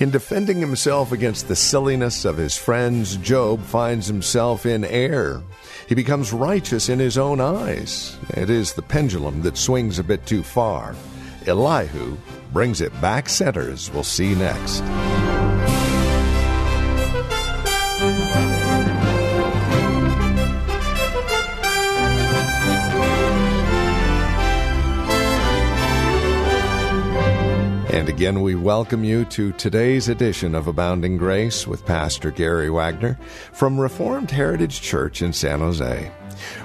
In defending himself against the silliness of his friends, Job finds himself in error. He becomes righteous in his own eyes. It is the pendulum that swings a bit too far. Elihu brings it back center, as we'll see next. Again, we welcome you to today's edition of Abounding Grace with Pastor Gary Wagner from Reformed Heritage Church in San Jose.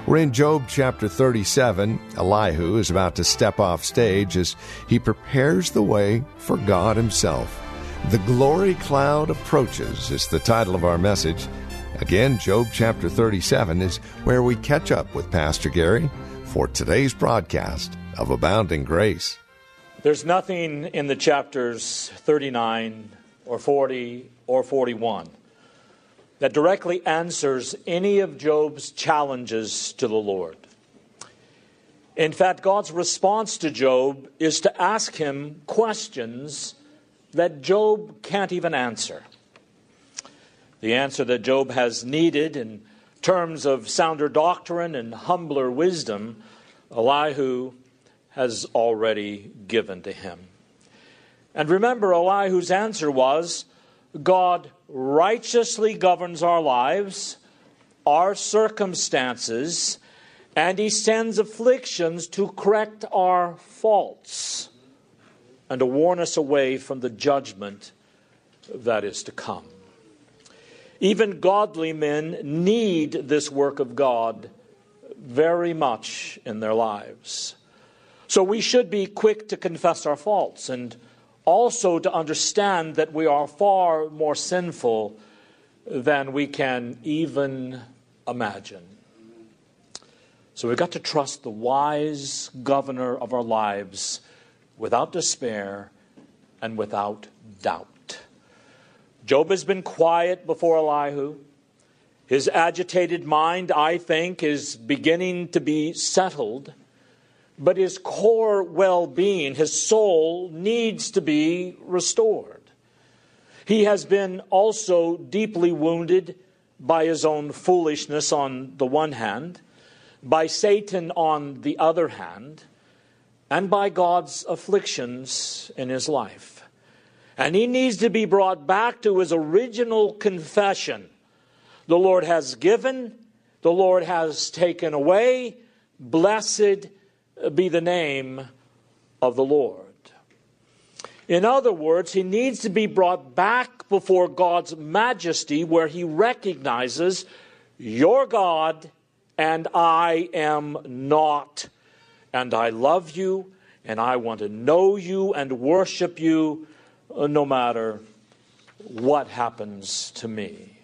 We're in Job chapter 37. Elihu is about to step off stage as he prepares the way for God Himself. The glory cloud approaches is the title of our message. Again, Job chapter 37 is where we catch up with Pastor Gary for today's broadcast of Abounding Grace. There's nothing in the chapters 39 or 40 or 41 that directly answers any of Job's challenges to the Lord. In fact, God's response to Job is to ask him questions that Job can't even answer. The answer that Job has needed in terms of sounder doctrine and humbler wisdom, Elihu has already given to him. And remember, Elihu's answer was God righteously governs our lives, our circumstances, and he sends afflictions to correct our faults and to warn us away from the judgment that is to come. Even godly men need this work of God very much in their lives. So we should be quick to confess our faults and also to understand that we are far more sinful than we can even imagine. So we've got to trust the wise governor of our lives without despair and without doubt. Job has been quiet before Elihu. His agitated mind, I think, is beginning to be settled but his core well being, his soul, needs to be restored. He has been also deeply wounded by his own foolishness on the one hand, by Satan on the other hand, and by God's afflictions in his life. And he needs to be brought back to his original confession the Lord has given, the Lord has taken away, blessed be the name of the Lord. In other words, he needs to be brought back before God's majesty where he recognizes, You're God and I am not. And I love you and I want to know you and worship you no matter what happens to me.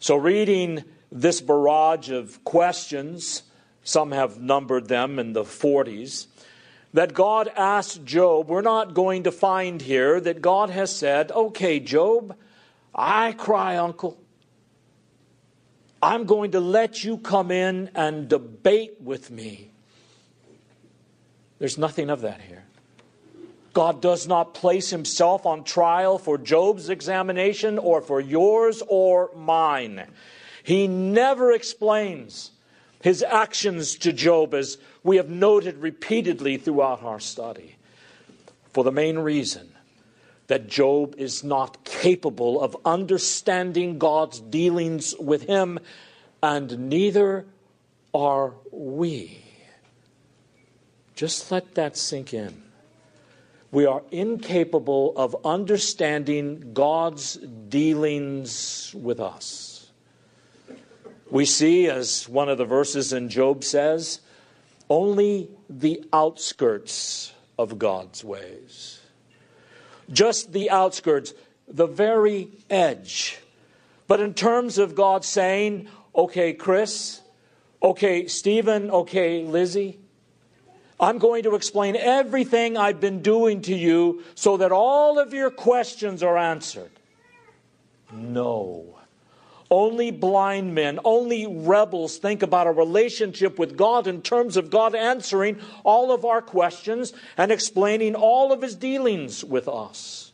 So, reading this barrage of questions, some have numbered them in the 40s, that God asked Job, we're not going to find here that God has said, okay, Job, I cry, uncle. I'm going to let you come in and debate with me. There's nothing of that here. God does not place himself on trial for Job's examination or for yours or mine. He never explains his actions to Job, as we have noted repeatedly throughout our study, for the main reason that Job is not capable of understanding God's dealings with him, and neither are we. Just let that sink in. We are incapable of understanding God's dealings with us. We see, as one of the verses in Job says, only the outskirts of God's ways. just the outskirts, the very edge. But in terms of God saying, okay, Chris, okay, Stephen, okay, Lizzie, I'm going to explain everything I've been doing to you so that all of your questions are answered. No. Only blind men, only rebels think about a relationship with God in terms of God answering all of our questions and explaining all of his dealings with us.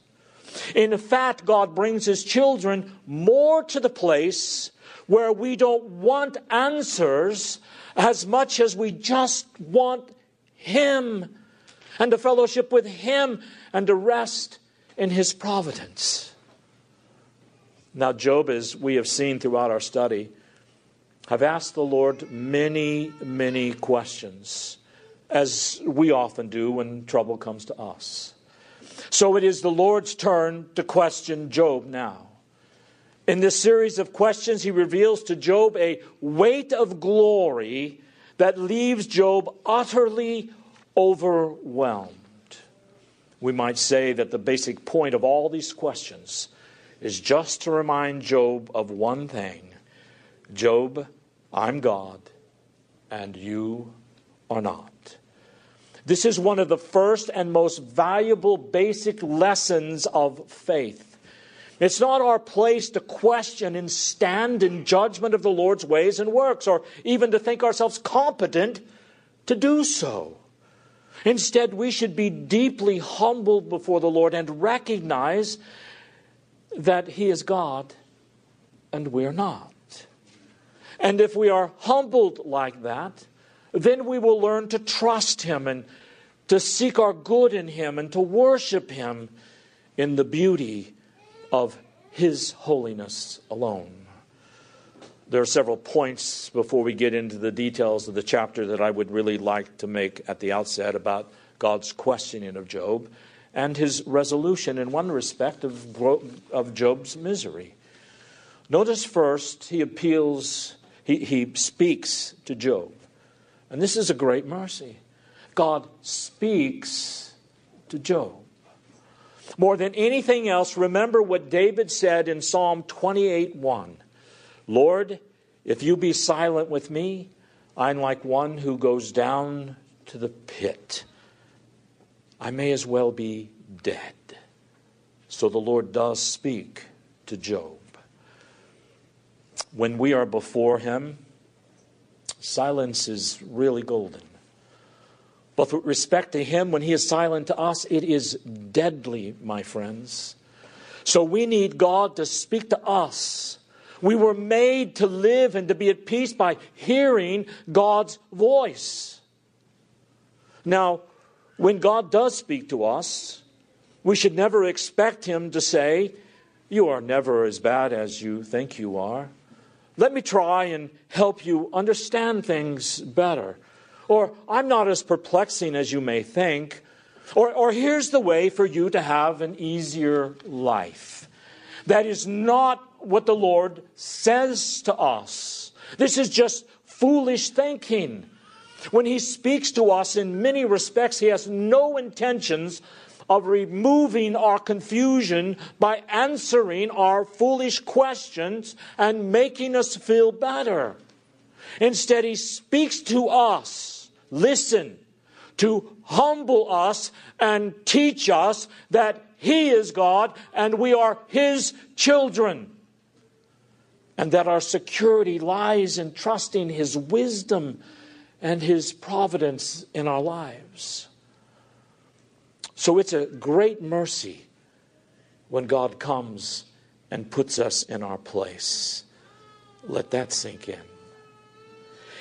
In fact, God brings his children more to the place where we don't want answers as much as we just want him and to fellowship with him and to rest in his providence. Now, Job, as we have seen throughout our study, have asked the Lord many, many questions, as we often do when trouble comes to us. So it is the Lord's turn to question Job now. In this series of questions, he reveals to Job a weight of glory that leaves Job utterly overwhelmed. We might say that the basic point of all these questions is just to remind Job of one thing Job, I'm God, and you are not. This is one of the first and most valuable basic lessons of faith. It's not our place to question and stand in judgment of the Lord's ways and works, or even to think ourselves competent to do so. Instead, we should be deeply humbled before the Lord and recognize that He is God and we're not. And if we are humbled like that, then we will learn to trust Him and to seek our good in Him and to worship Him in the beauty of His holiness alone. There are several points before we get into the details of the chapter that I would really like to make at the outset about God's questioning of Job and his resolution in one respect of, of Job's misery. Notice first, he appeals, he, he speaks to Job. And this is a great mercy. God speaks to Job. More than anything else, remember what David said in Psalm 28 1. Lord, if you be silent with me, I'm like one who goes down to the pit. I may as well be dead. So the Lord does speak to Job. When we are before Him, silence is really golden. But with respect to Him, when He is silent to us, it is deadly, my friends. So we need God to speak to us. We were made to live and to be at peace by hearing God's voice. Now, when God does speak to us, we should never expect Him to say, You are never as bad as you think you are. Let me try and help you understand things better. Or, I'm not as perplexing as you may think. Or, or here's the way for you to have an easier life. That is not what the Lord says to us. This is just foolish thinking. When he speaks to us in many respects, he has no intentions of removing our confusion by answering our foolish questions and making us feel better. Instead, he speaks to us, listen, to humble us and teach us that he is God and we are his children. And that our security lies in trusting his wisdom and His providence in our lives. So it's a great mercy when God comes and puts us in our place. Let that sink in.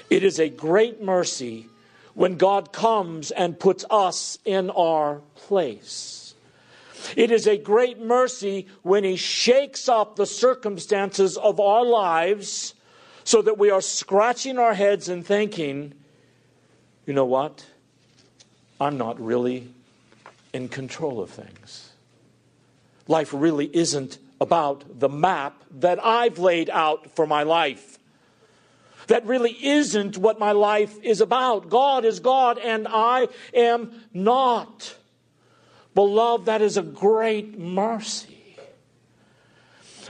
It is a great mercy when God comes and puts us in our place. It is a great mercy when He shakes up the circumstances of our lives so that we are scratching our heads and thinking, you know what? I'm not really in control of things. Life really isn't about the map that I've laid out for my life. That really isn't what my life is about. God is God and I am not. Beloved, that is a great mercy.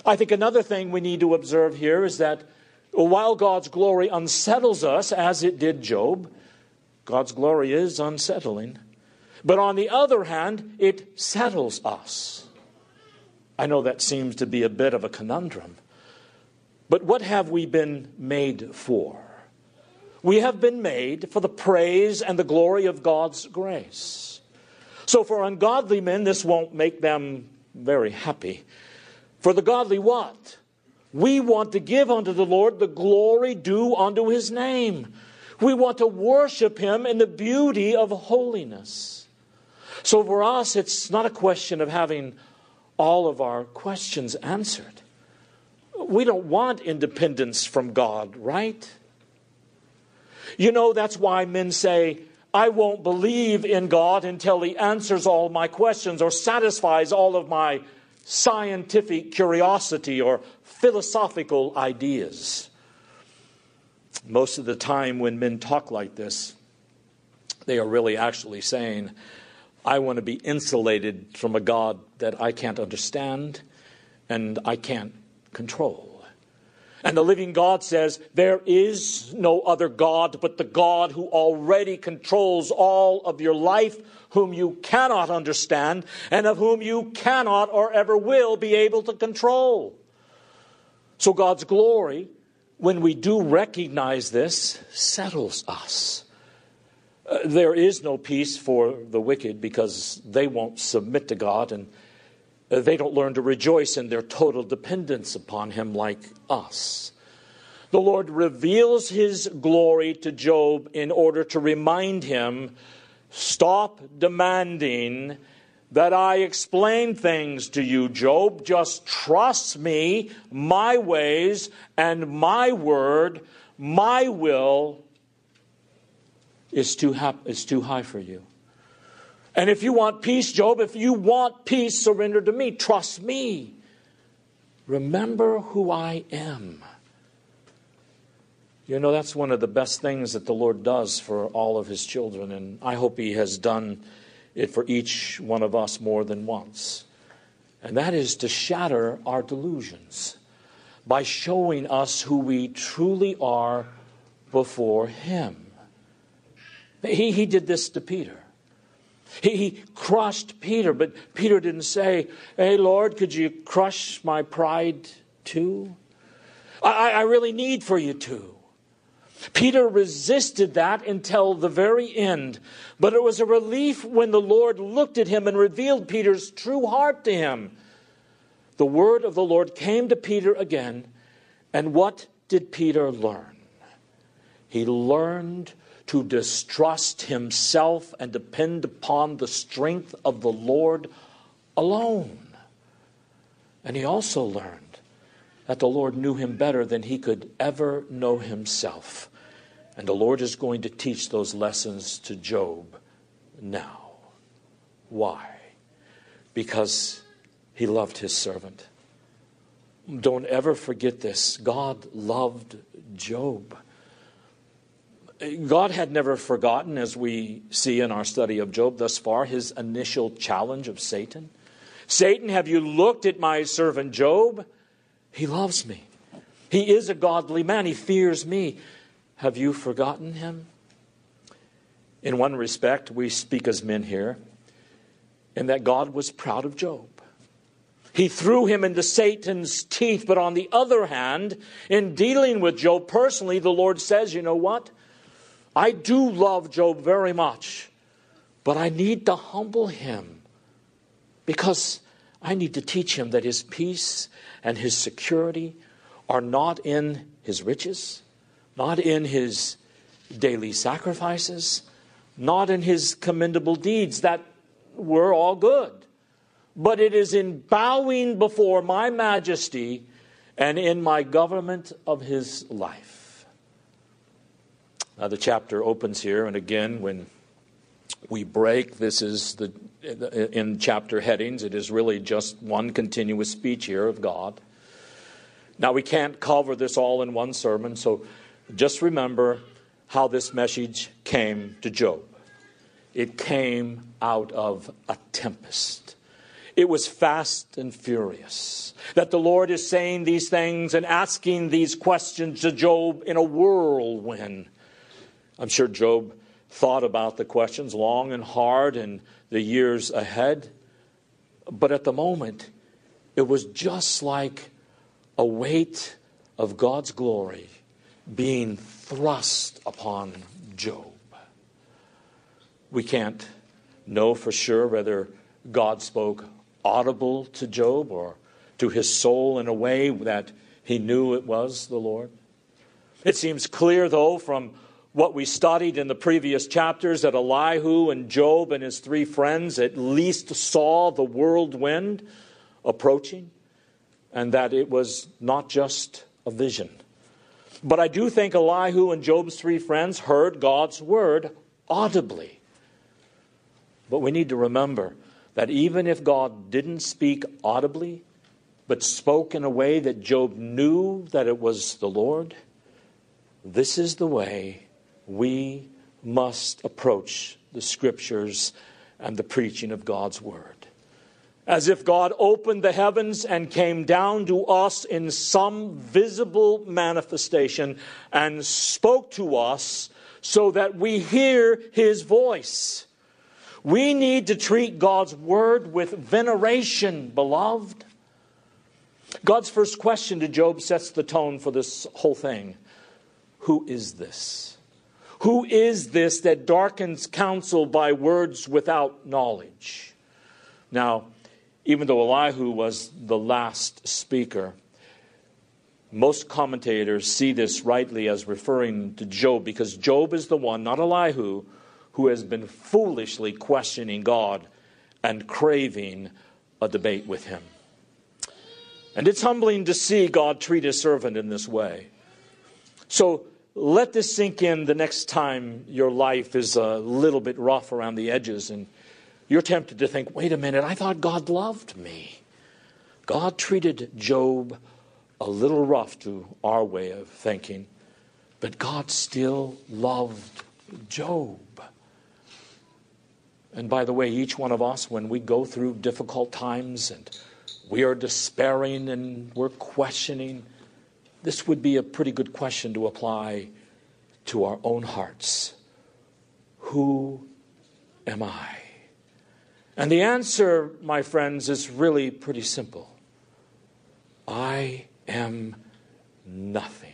I think another thing we need to observe here is that while God's glory unsettles us, as it did Job, God's glory is unsettling. But on the other hand, it settles us. I know that seems to be a bit of a conundrum. But what have we been made for? We have been made for the praise and the glory of God's grace. So, for ungodly men, this won't make them very happy. For the godly, what? We want to give unto the Lord the glory due unto his name. We want to worship him in the beauty of holiness. So, for us, it's not a question of having all of our questions answered. We don't want independence from God, right? You know, that's why men say, I won't believe in God until He answers all my questions or satisfies all of my scientific curiosity or philosophical ideas. Most of the time, when men talk like this, they are really actually saying, I want to be insulated from a God that I can't understand and I can't control. And the living God says, There is no other God but the God who already controls all of your life, whom you cannot understand, and of whom you cannot or ever will be able to control. So God's glory, when we do recognize this, settles us. Uh, there is no peace for the wicked because they won't submit to God and uh, they don't learn to rejoice in their total dependence upon Him like us. The Lord reveals His glory to Job in order to remind him stop demanding that I explain things to you, Job. Just trust me, my ways, and my word, my will is too, is too high for you. And if you want peace, Job, if you want peace, surrender to me. Trust me. Remember who I am. You know, that's one of the best things that the Lord does for all of his children, and I hope he has done it for each one of us more than once. And that is to shatter our delusions by showing us who we truly are before him. He, he did this to Peter. He, he crushed Peter, but Peter didn't say, Hey, Lord, could you crush my pride too? I, I really need for you to. Peter resisted that until the very end. But it was a relief when the Lord looked at him and revealed Peter's true heart to him. The word of the Lord came to Peter again. And what did Peter learn? He learned to distrust himself and depend upon the strength of the Lord alone. And he also learned that the Lord knew him better than he could ever know himself. And the Lord is going to teach those lessons to Job now. Why? Because he loved his servant. Don't ever forget this. God loved Job. God had never forgotten, as we see in our study of Job thus far, his initial challenge of Satan. Satan, have you looked at my servant Job? He loves me. He is a godly man. He fears me. Have you forgotten him? In one respect, we speak as men here, in that God was proud of Job. He threw him into Satan's teeth, but on the other hand, in dealing with Job personally, the Lord says, you know what? I do love Job very much, but I need to humble him because I need to teach him that his peace and his security are not in his riches, not in his daily sacrifices, not in his commendable deeds that were all good, but it is in bowing before my majesty and in my government of his life. Uh, the chapter opens here, and again, when we break, this is the in chapter headings. It is really just one continuous speech here of God. Now we can't cover this all in one sermon, so just remember how this message came to Job. it came out of a tempest. It was fast and furious. That the Lord is saying these things and asking these questions to Job in a whirlwind. I'm sure Job thought about the questions long and hard in the years ahead. But at the moment, it was just like a weight of God's glory being thrust upon Job. We can't know for sure whether God spoke audible to Job or to his soul in a way that he knew it was the Lord. It seems clear, though, from what we studied in the previous chapters that Elihu and Job and his three friends at least saw the whirlwind approaching, and that it was not just a vision. But I do think Elihu and Job's three friends heard God's word audibly. But we need to remember that even if God didn't speak audibly, but spoke in a way that Job knew that it was the Lord, this is the way we must approach the scriptures and the preaching of God's word. As if God opened the heavens and came down to us in some visible manifestation and spoke to us so that we hear his voice. We need to treat God's word with veneration, beloved. God's first question to Job sets the tone for this whole thing Who is this? Who is this that darkens counsel by words without knowledge? Now, even though Elihu was the last speaker, most commentators see this rightly as referring to Job because Job is the one, not Elihu, who has been foolishly questioning God and craving a debate with him. And it's humbling to see God treat his servant in this way. So let this sink in the next time your life is a little bit rough around the edges and you're tempted to think, wait a minute, I thought God loved me. God treated Job a little rough to our way of thinking, but God still loved Job. And by the way, each one of us, when we go through difficult times and we are despairing and we're questioning, this would be a pretty good question to apply to our own hearts. Who am I? And the answer, my friends, is really pretty simple I am nothing.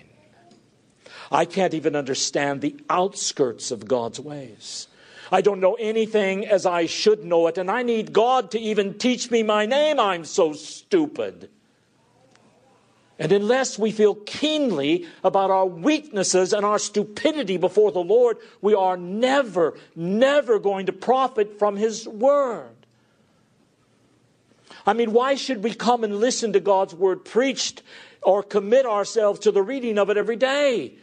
I can't even understand the outskirts of God's ways. I don't know anything as I should know it, and I need God to even teach me my name. I'm so stupid. And unless we feel keenly about our weaknesses and our stupidity before the Lord, we are never, never going to profit from His Word. I mean, why should we come and listen to God's Word preached or commit ourselves to the reading of it every day?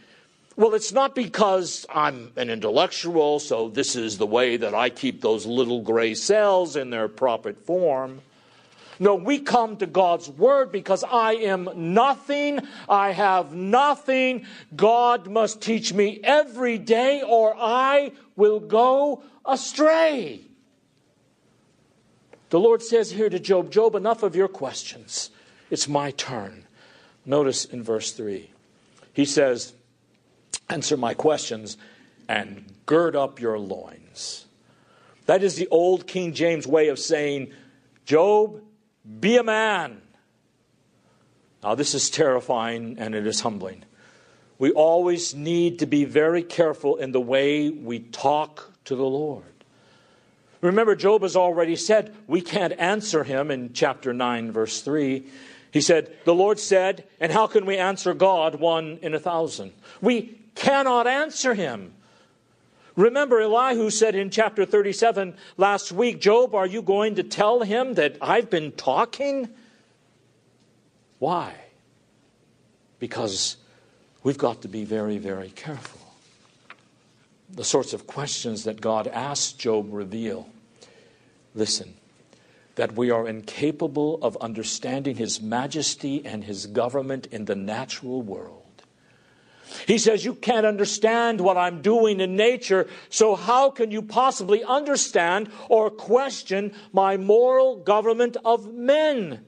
Well, it's not because I'm an intellectual, so this is the way that I keep those little gray cells in their proper form. No, we come to God's Word because I am nothing. I have nothing. God must teach me every day or I will go astray. The Lord says here to Job, Job, enough of your questions. It's my turn. Notice in verse 3, he says, Answer my questions and gird up your loins. That is the old King James way of saying, Job, be a man. Now, this is terrifying and it is humbling. We always need to be very careful in the way we talk to the Lord. Remember, Job has already said we can't answer him in chapter 9, verse 3. He said, The Lord said, and how can we answer God one in a thousand? We cannot answer him. Remember, Elihu said in chapter 37 last week, Job, are you going to tell him that I've been talking? Why? Because we've got to be very, very careful. The sorts of questions that God asked Job reveal. Listen, that we are incapable of understanding his majesty and his government in the natural world He says, You can't understand what I'm doing in nature, so how can you possibly understand or question my moral government of men?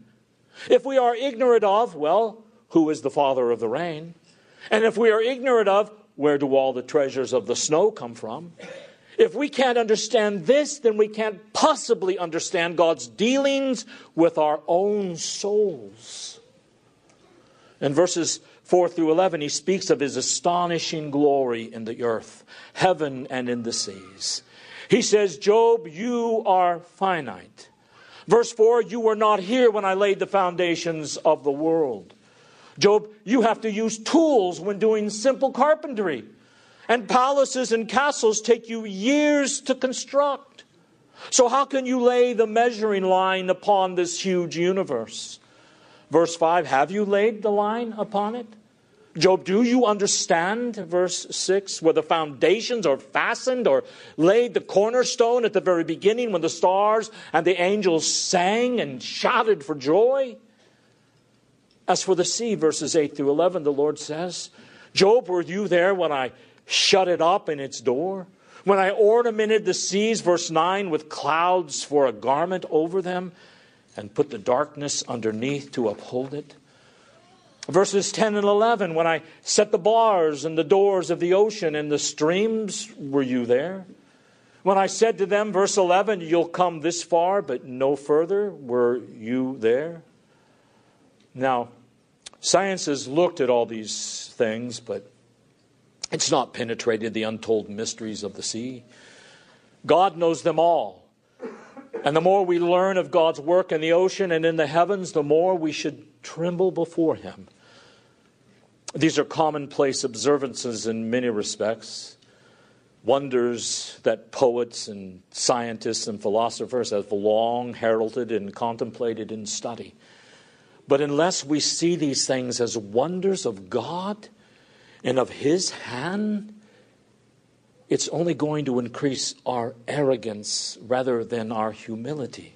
If we are ignorant of, well, who is the father of the rain? And if we are ignorant of, where do all the treasures of the snow come from? If we can't understand this, then we can't possibly understand God's dealings with our own souls. In verses 4 through 11, he speaks of his astonishing glory in the earth, heaven, and in the seas. He says, Job, you are finite. Verse 4 You were not here when I laid the foundations of the world. Job, you have to use tools when doing simple carpentry. And palaces and castles take you years to construct. So, how can you lay the measuring line upon this huge universe? Verse 5 Have you laid the line upon it? Job, do you understand, verse 6, where the foundations are fastened or laid the cornerstone at the very beginning when the stars and the angels sang and shouted for joy? As for the sea, verses 8 through 11, the Lord says, Job, were you there when I shut it up in its door? When I ornamented the seas, verse 9, with clouds for a garment over them and put the darkness underneath to uphold it? Verses 10 and 11, when I set the bars and the doors of the ocean and the streams, were you there? When I said to them, verse 11, you'll come this far but no further, were you there? Now, science has looked at all these things, but it's not penetrated the untold mysteries of the sea. God knows them all. And the more we learn of God's work in the ocean and in the heavens, the more we should tremble before Him. These are commonplace observances in many respects, wonders that poets and scientists and philosophers have long heralded and contemplated in study. But unless we see these things as wonders of God and of His hand, it's only going to increase our arrogance rather than our humility.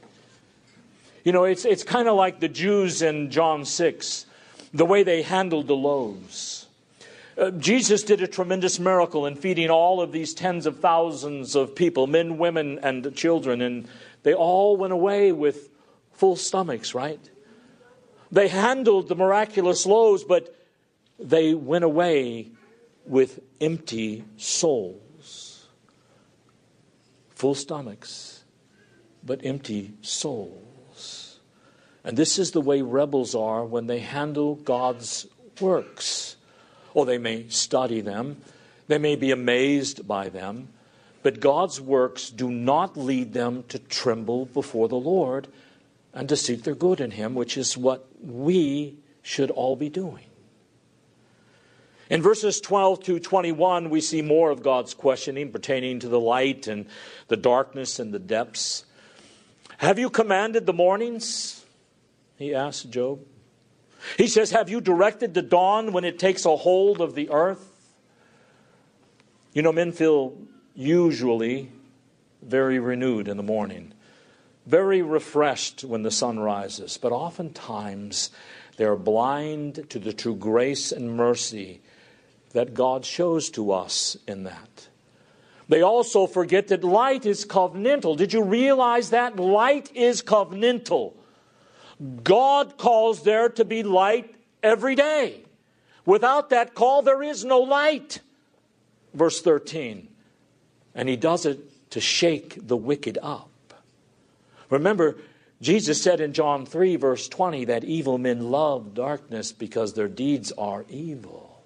You know, it's, it's kind of like the Jews in John 6 the way they handled the loaves. Uh, Jesus did a tremendous miracle in feeding all of these tens of thousands of people, men, women, and children, and they all went away with full stomachs, right? They handled the miraculous loaves, but they went away with empty souls. Full stomachs, but empty souls. And this is the way rebels are when they handle God's works. Or they may study them, they may be amazed by them, but God's works do not lead them to tremble before the Lord and to seek their good in Him, which is what we should all be doing. In verses 12 to 21, we see more of God's questioning pertaining to the light and the darkness and the depths. Have you commanded the mornings? He asks Job. He says, Have you directed the dawn when it takes a hold of the earth? You know, men feel usually very renewed in the morning, very refreshed when the sun rises, but oftentimes they're blind to the true grace and mercy that God shows to us in that. They also forget that light is covenantal. Did you realize that? Light is covenantal. God calls there to be light every day. Without that call, there is no light. Verse 13. And he does it to shake the wicked up. Remember, Jesus said in John 3, verse 20, that evil men love darkness because their deeds are evil.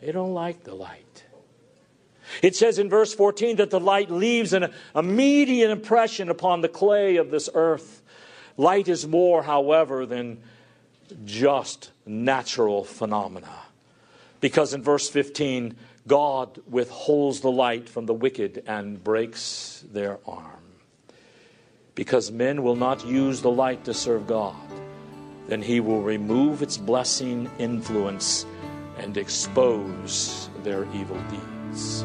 They don't like the light. It says in verse 14 that the light leaves an immediate impression upon the clay of this earth. Light is more, however, than just natural phenomena. Because in verse 15, God withholds the light from the wicked and breaks their arm. Because men will not use the light to serve God, then he will remove its blessing influence and expose their evil deeds.